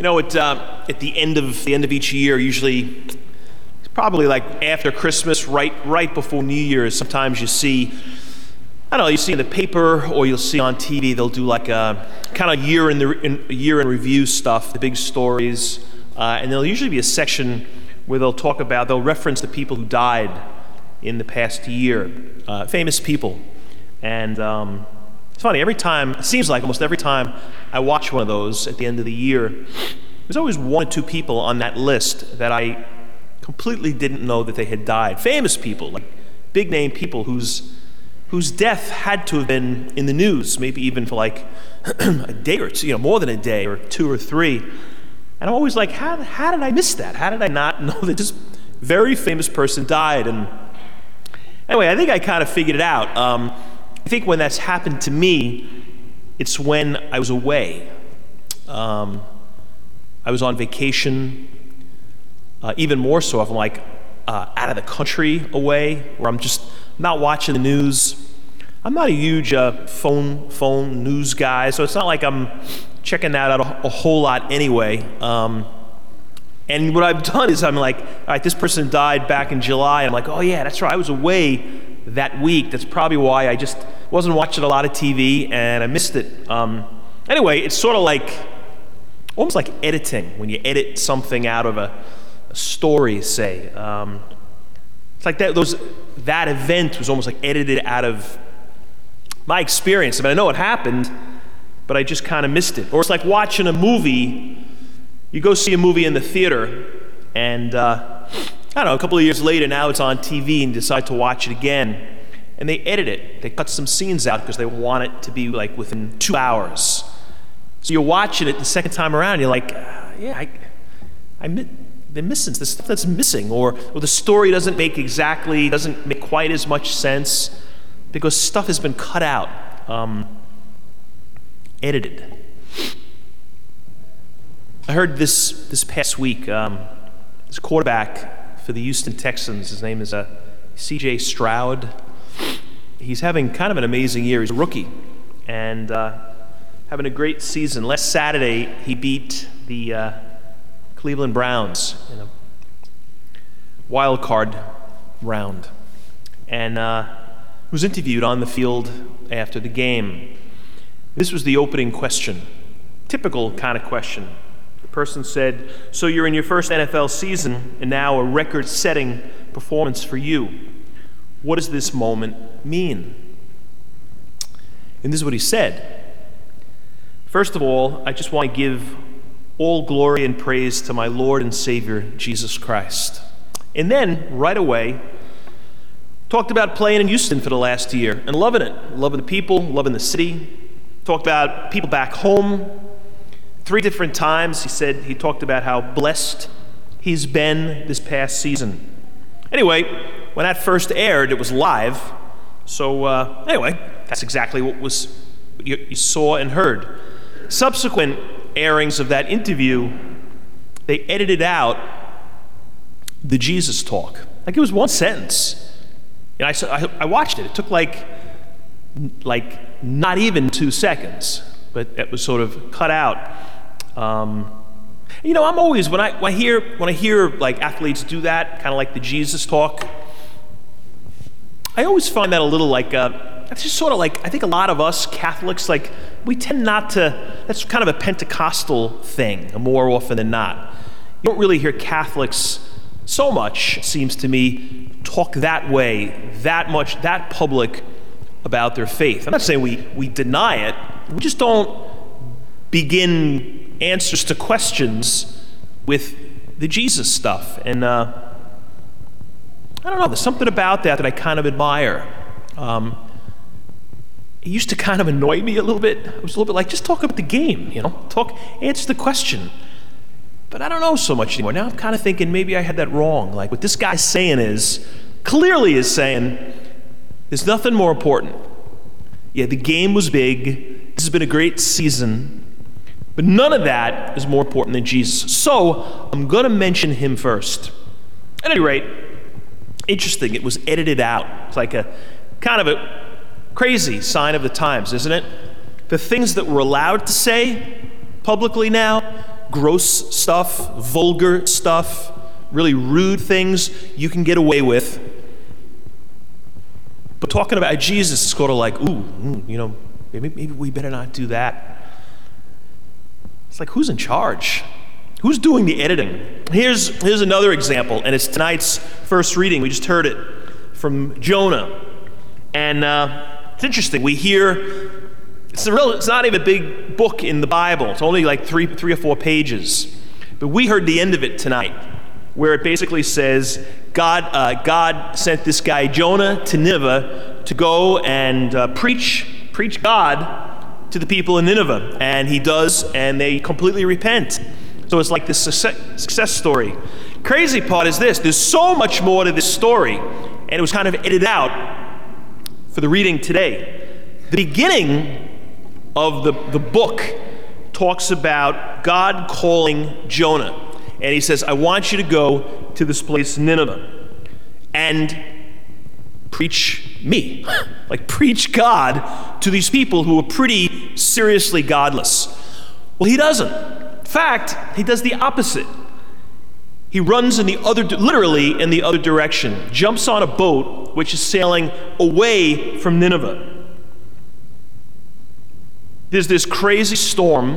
You know, at, uh, at the end of the end of each year, usually probably like after Christmas, right right before New Year's. Sometimes you see, I don't know, you see in the paper or you'll see on TV. They'll do like a kind of year in the in, year in review stuff, the big stories, uh, and there'll usually be a section where they'll talk about, they'll reference the people who died in the past year, uh, famous people, and. Um, it's funny, every time, it seems like almost every time I watch one of those at the end of the year, there's always one or two people on that list that I completely didn't know that they had died. Famous people, like big name people whose, whose death had to have been in the news, maybe even for like a day or two, you know, more than a day or two or three. And I'm always like, how, how did I miss that? How did I not know that this very famous person died? And anyway, I think I kind of figured it out. Um, I think when that's happened to me, it's when I was away. Um, I was on vacation, uh, even more so if I'm like uh, out of the country away, where I'm just not watching the news. I'm not a huge uh, phone phone news guy, so it's not like I'm checking that out a, a whole lot anyway. Um, and what I've done is I'm like, all right, this person died back in July. I'm like, oh yeah, that's right. I was away that week. That's probably why I just wasn't watching a lot of TV and I missed it. Um, anyway, it's sort of like almost like editing when you edit something out of a, a story, say. Um, it's like that, those, that event was almost like edited out of my experience. I mean, I know it happened, but I just kind of missed it. Or it's like watching a movie. You go see a movie in the theater, and uh, I don't know, a couple of years later, now it's on TV and decide to watch it again. And they edit it. They cut some scenes out because they want it to be like within two hours. So you're watching it the second time around, you're like, yeah, I, I, they're missing the stuff that's missing, or, or the story doesn't make exactly, doesn't make quite as much sense because stuff has been cut out, um, edited. I heard this this past week. Um, this quarterback for the Houston Texans. His name is uh, C.J. Stroud. He's having kind of an amazing year. He's a rookie and uh, having a great season. Last Saturday, he beat the uh, Cleveland Browns in a wild card round, and uh, was interviewed on the field after the game. This was the opening question, typical kind of question person said, So you're in your first NFL season and now a record setting performance for you. What does this moment mean? And this is what he said. First of all, I just want to give all glory and praise to my Lord and Savior, Jesus Christ. And then, right away, talked about playing in Houston for the last year and loving it, loving the people, loving the city. Talked about people back home, Three different times he said he talked about how blessed he's been this past season. Anyway, when that first aired, it was live. So, uh, anyway, that's exactly what was you, you saw and heard. Subsequent airings of that interview, they edited out the Jesus talk. Like it was one sentence. And I, I, I watched it. It took like, like not even two seconds, but it was sort of cut out. Um, you know, I'm always when I, when I hear when I hear like athletes do that, kind of like the Jesus talk. I always find that a little like uh, it's just sort of like I think a lot of us Catholics like we tend not to. That's kind of a Pentecostal thing more often than not. You don't really hear Catholics so much, it seems to me, talk that way, that much, that public about their faith. I'm not saying we, we deny it, we just don't begin answers to questions with the Jesus stuff. And uh, I don't know, there's something about that that I kind of admire. Um, it used to kind of annoy me a little bit. It was a little bit like, just talk about the game, you know, talk, answer the question. But I don't know so much anymore. Now I'm kind of thinking maybe I had that wrong. Like what this guy's saying is, clearly is saying, there's nothing more important. Yeah, the game was big. This has been a great season. But none of that is more important than Jesus. So I'm going to mention him first. At any rate, interesting, it was edited out. It's like a kind of a crazy sign of the times, isn't it? The things that we're allowed to say publicly now, gross stuff, vulgar stuff, really rude things you can get away with. But talking about Jesus is sort of like, ooh, mm, you know, maybe, maybe we better not do that. It's like, who's in charge? Who's doing the editing? Here's, here's another example, and it's tonight's first reading. We just heard it from Jonah. And uh, it's interesting. We hear, it's, real, it's not even a big book in the Bible, it's only like three, three or four pages. But we heard the end of it tonight, where it basically says God, uh, God sent this guy Jonah to Nineveh to go and uh, preach, preach God to the people in Nineveh. And he does, and they completely repent. So it's like this success story. Crazy part is this there's so much more to this story, and it was kind of edited out for the reading today. The beginning of the, the book talks about God calling Jonah. And he says, I want you to go to this place, Nineveh, and preach me. like, preach God to these people who are pretty seriously godless. Well, he doesn't. In fact, he does the opposite. He runs in the other, literally in the other direction, jumps on a boat which is sailing away from Nineveh. There's this crazy storm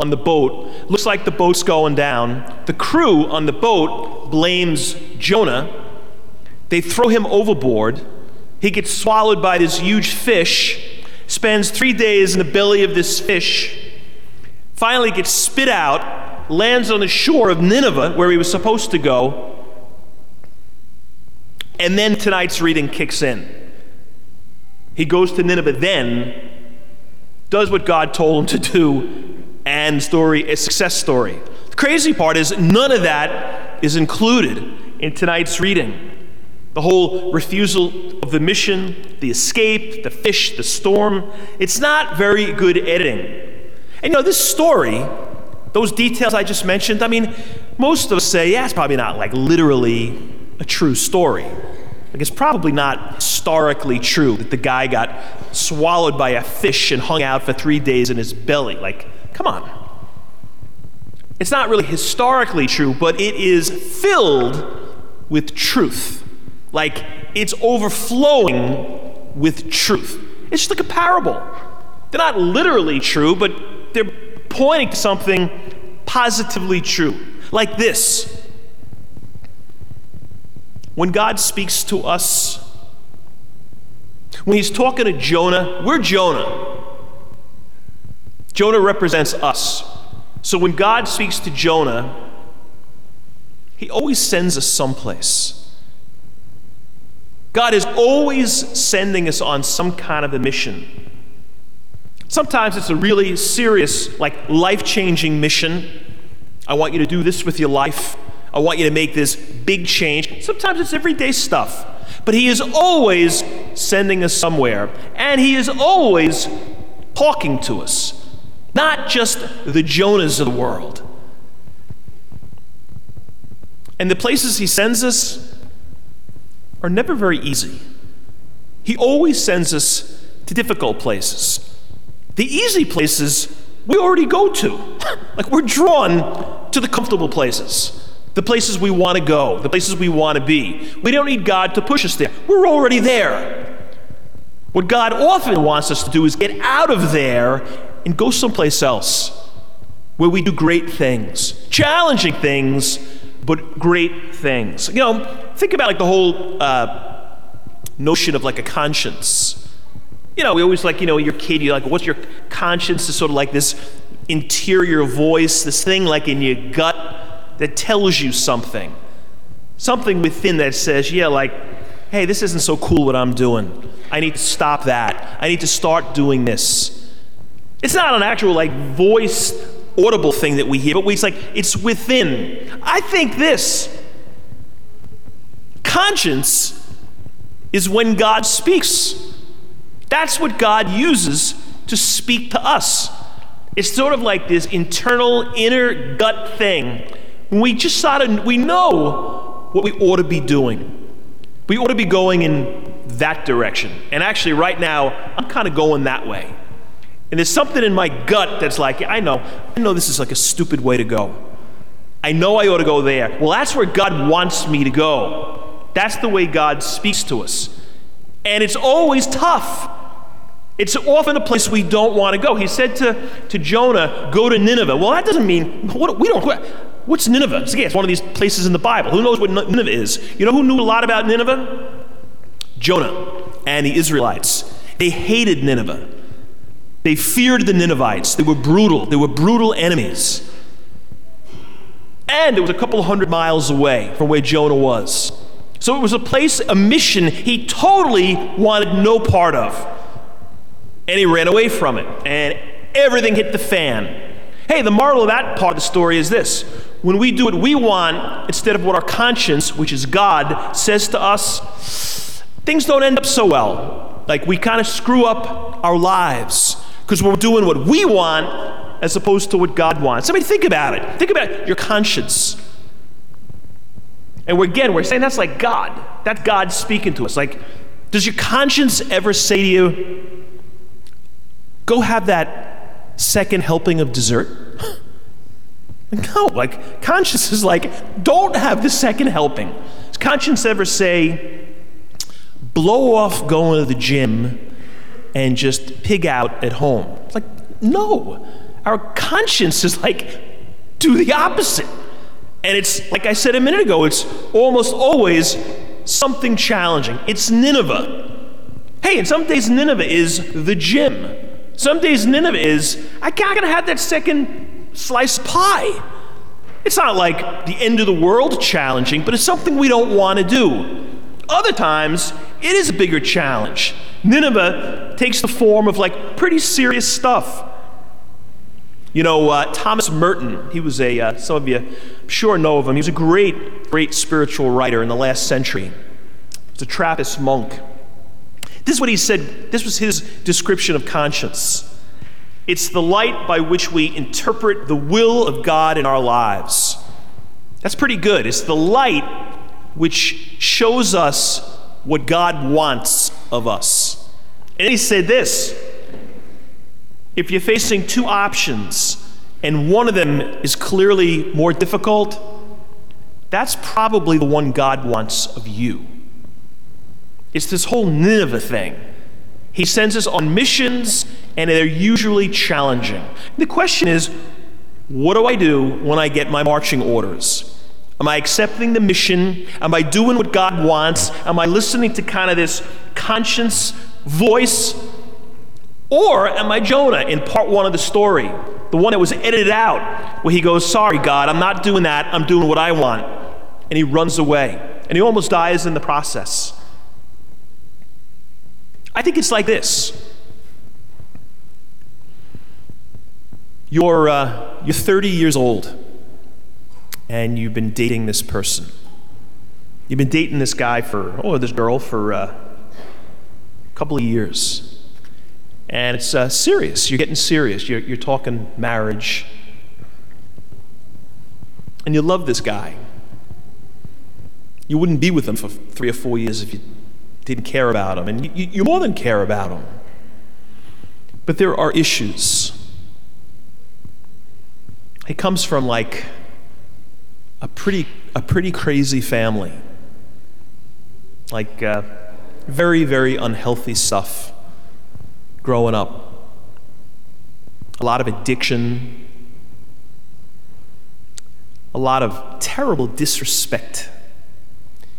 on the boat. Looks like the boat's going down. The crew on the boat blames Jonah. They throw him overboard. He gets swallowed by this huge fish, spends three days in the belly of this fish finally gets spit out, lands on the shore of Nineveh, where he was supposed to go, and then tonight's reading kicks in. He goes to Nineveh then, does what God told him to do, and story a success story. The crazy part is none of that is included in tonight's reading. The whole refusal of the mission, the escape, the fish, the storm. It's not very good editing. And you know, this story, those details I just mentioned, I mean, most of us say, yeah, it's probably not like literally a true story. Like, it's probably not historically true that the guy got swallowed by a fish and hung out for three days in his belly. Like, come on. It's not really historically true, but it is filled with truth. Like, it's overflowing with truth. It's just like a parable. They're not literally true, but they're pointing to something positively true. Like this when God speaks to us, when He's talking to Jonah, we're Jonah. Jonah represents us. So when God speaks to Jonah, He always sends us someplace. God is always sending us on some kind of a mission. Sometimes it's a really serious, like life changing mission. I want you to do this with your life. I want you to make this big change. Sometimes it's everyday stuff. But He is always sending us somewhere, and He is always talking to us, not just the Jonahs of the world. And the places He sends us are never very easy. He always sends us to difficult places. The easy places we already go to. like we're drawn to the comfortable places, the places we want to go, the places we want to be. We don't need God to push us there. We're already there. What God often wants us to do is get out of there and go someplace else where we do great things, challenging things, but great things. You know, think about like the whole uh, notion of like a conscience. You know, we always like, you know, your kid, you're like, what's your conscience? Is sort of like this interior voice, this thing like in your gut that tells you something. Something within that says, yeah, like, hey, this isn't so cool what I'm doing. I need to stop that. I need to start doing this. It's not an actual like voice audible thing that we hear, but we, it's like it's within. I think this conscience is when God speaks. That's what God uses to speak to us. It's sort of like this internal, inner gut thing. We just sort of we know what we ought to be doing. We ought to be going in that direction. And actually, right now, I'm kind of going that way. And there's something in my gut that's like, I know, I know this is like a stupid way to go. I know I ought to go there. Well, that's where God wants me to go. That's the way God speaks to us. And it's always tough. It's often a place we don't want to go. He said to, to Jonah, Go to Nineveh. Well, that doesn't mean, what, we don't, what's Nineveh? It's, again, it's one of these places in the Bible. Who knows what Nineveh is? You know who knew a lot about Nineveh? Jonah and the Israelites. They hated Nineveh. They feared the Ninevites. They were brutal. They were brutal enemies. And it was a couple hundred miles away from where Jonah was. So it was a place, a mission he totally wanted no part of. And he ran away from it. And everything hit the fan. Hey, the moral of that part of the story is this when we do what we want instead of what our conscience, which is God, says to us, things don't end up so well. Like we kind of screw up our lives because we're doing what we want as opposed to what God wants. I mean, think about it. Think about your conscience. And we're, again, we're saying that's like God. That's God speaking to us. Like, does your conscience ever say to you, go have that second helping of dessert? no, like, conscience is like, don't have the second helping. Does conscience ever say, blow off going to the gym and just pig out at home. It's like, no. Our conscience is like, do the opposite. And it's, like I said a minute ago, it's almost always something challenging. It's Nineveh. Hey, and some days Nineveh is the gym. Some days Nineveh is, I gotta have that second slice pie. It's not like the end of the world challenging, but it's something we don't want to do. Other times, it is a bigger challenge. Nineveh takes the form of like pretty serious stuff. You know, uh, Thomas Merton, he was a, uh, some of you I'm sure know of him. He was a great, great spiritual writer in the last century. He was a Trappist monk. This is what he said, this was his description of conscience. It's the light by which we interpret the will of God in our lives. That's pretty good. It's the light which shows us what God wants of us. And he said this if you're facing two options and one of them is clearly more difficult, that's probably the one God wants of you. It's this whole Nineveh thing. He sends us on missions, and they're usually challenging. The question is what do I do when I get my marching orders? Am I accepting the mission? Am I doing what God wants? Am I listening to kind of this conscience voice? Or am I Jonah in part one of the story, the one that was edited out, where he goes, Sorry, God, I'm not doing that. I'm doing what I want. And he runs away. And he almost dies in the process. I think it's like this. You're, uh, you're 30 years old and you've been dating this person. You've been dating this guy for, oh, this girl for uh, couple of years. And it's uh, serious. You're getting serious. You're, you're talking marriage. And you love this guy. You wouldn't be with him for three or four years if you didn't care about him. And you, you more than care about him. But there are issues. He comes from like a pretty, a pretty crazy family. Like uh, very, very unhealthy stuff growing up. A lot of addiction, a lot of terrible disrespect.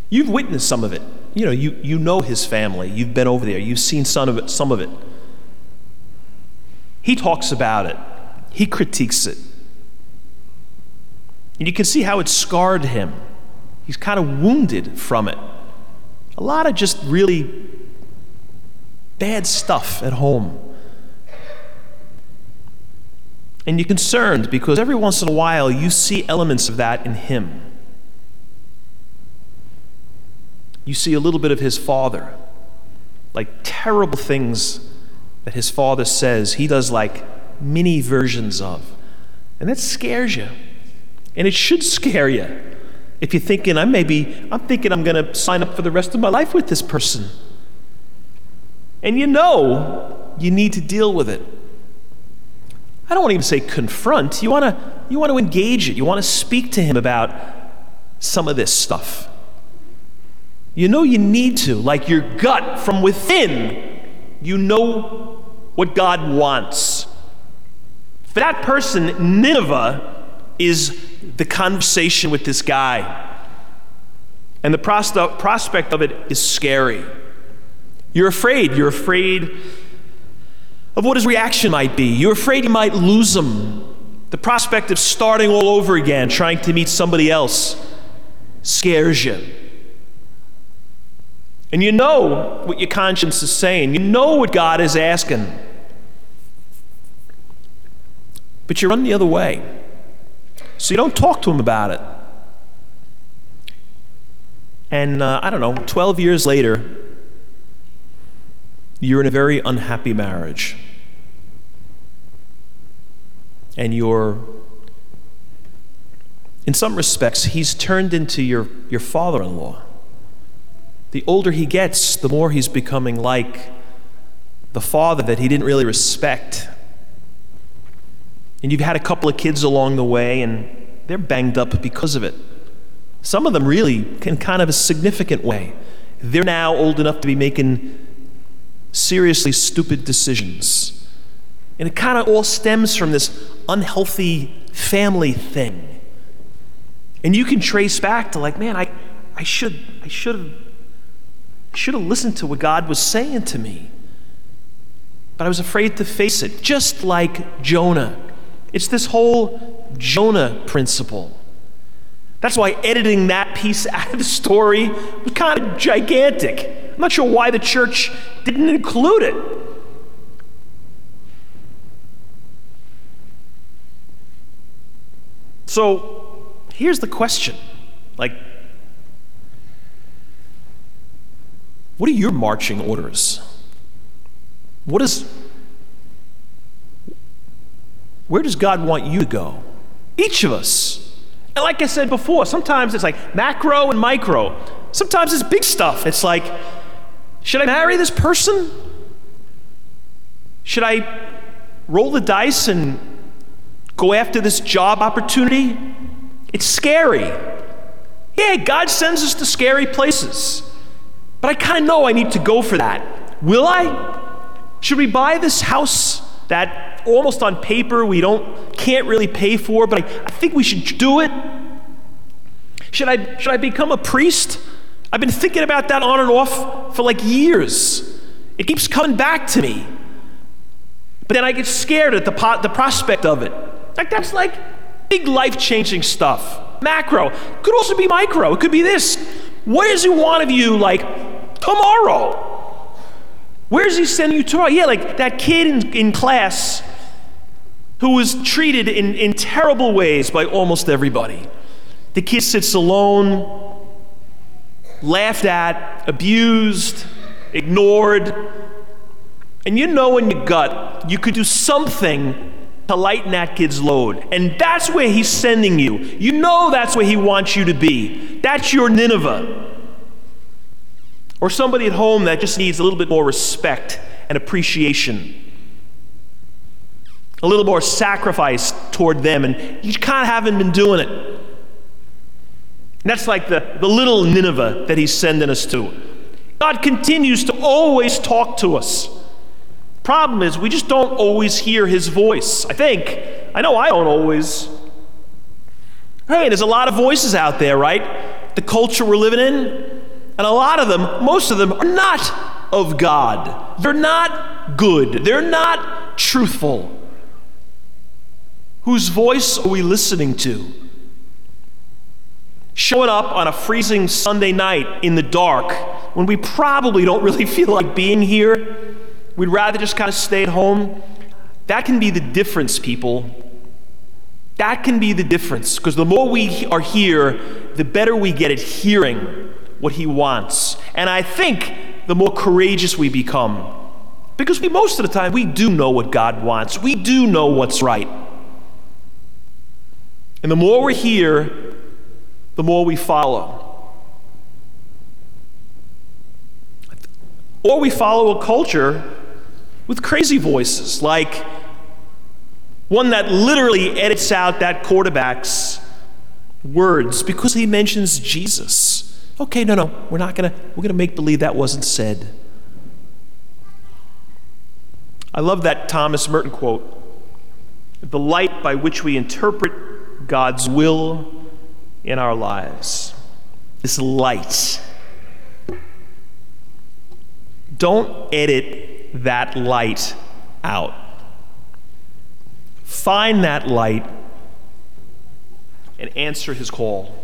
You've witnessed some of it. You know, you, you know his family. You've been over there. You've seen some of it. Some of it. He talks about it. He critiques it. And you can see how it scarred him. He's kind of wounded from it. A lot of just really bad stuff at home. And you're concerned because every once in a while you see elements of that in him. You see a little bit of his father, like terrible things that his father says, he does like mini versions of. And that scares you. And it should scare you. If you're thinking, I'm maybe, I'm thinking I'm going to sign up for the rest of my life with this person. And you know you need to deal with it. I don't want to even say confront. You want to you want to engage it. You want to speak to him about some of this stuff. You know you need to, like your gut from within, you know what God wants. For that person, Nineveh is the conversation with this guy. And the prospect of it is scary. You're afraid. You're afraid of what his reaction might be. You're afraid you might lose him. The prospect of starting all over again, trying to meet somebody else, scares you. And you know what your conscience is saying, you know what God is asking. But you run the other way. So you don't talk to him about it. And uh, I don't know, 12 years later, you're in a very unhappy marriage. And you're, in some respects, he's turned into your, your father in law. The older he gets, the more he's becoming like the father that he didn't really respect. And you've had a couple of kids along the way, and they're banged up because of it. Some of them really in kind of a significant way. They're now old enough to be making seriously stupid decisions. And it kind of all stems from this unhealthy family thing. And you can trace back to like, man, I, I should I should have should have listened to what God was saying to me. But I was afraid to face it, just like Jonah. It's this whole Jonah principle. That's why editing that piece out of the story was kind of gigantic. I'm not sure why the church didn't include it. So here's the question like, what are your marching orders? What is, where does God want you to go? Each of us. And like I said before, sometimes it's like macro and micro. Sometimes it's big stuff. It's like, should I marry this person? Should I roll the dice and go after this job opportunity? It's scary. Yeah, God sends us to scary places. But I kind of know I need to go for that. Will I? Should we buy this house almost on paper we don't can't really pay for, but I, I think we should do it? Should I should I become a priest? I've been thinking about that on and off for like years. It keeps coming back to me. But then I get scared at the, po- the prospect of it. Like, that's like big life changing stuff. Macro. Could also be micro. It could be this. What does he want of you, like, tomorrow? Where is he sending you tomorrow? Yeah, like that kid in, in class who was treated in, in terrible ways by almost everybody. The kid sits alone, laughed at, abused, ignored. And you know in your gut you could do something to lighten that kid's load. And that's where he's sending you. You know that's where he wants you to be. That's your Nineveh. Or somebody at home that just needs a little bit more respect and appreciation. A little more sacrifice toward them. And you kind of haven't been doing it. And that's like the, the little Nineveh that he's sending us to. God continues to always talk to us. Problem is, we just don't always hear his voice. I think. I know I don't always. Hey, there's a lot of voices out there, right? The culture we're living in. And a lot of them, most of them, are not of God. They're not good. They're not truthful. Whose voice are we listening to? showing up on a freezing Sunday night in the dark when we probably don't really feel like being here, we'd rather just kind of stay at home. That can be the difference, people. That can be the difference because the more we are here, the better we get at hearing what He wants. And I think the more courageous we become. Because we, most of the time, we do know what God wants, we do know what's right. And the more we're here, the more we follow. Or we follow a culture with crazy voices like, one that literally edits out that quarterback's words because he mentions Jesus. Okay, no, no, we're not gonna we're gonna make believe that wasn't said. I love that Thomas Merton quote. The light by which we interpret God's will in our lives. This light. Don't edit that light out. Find that light and answer his call.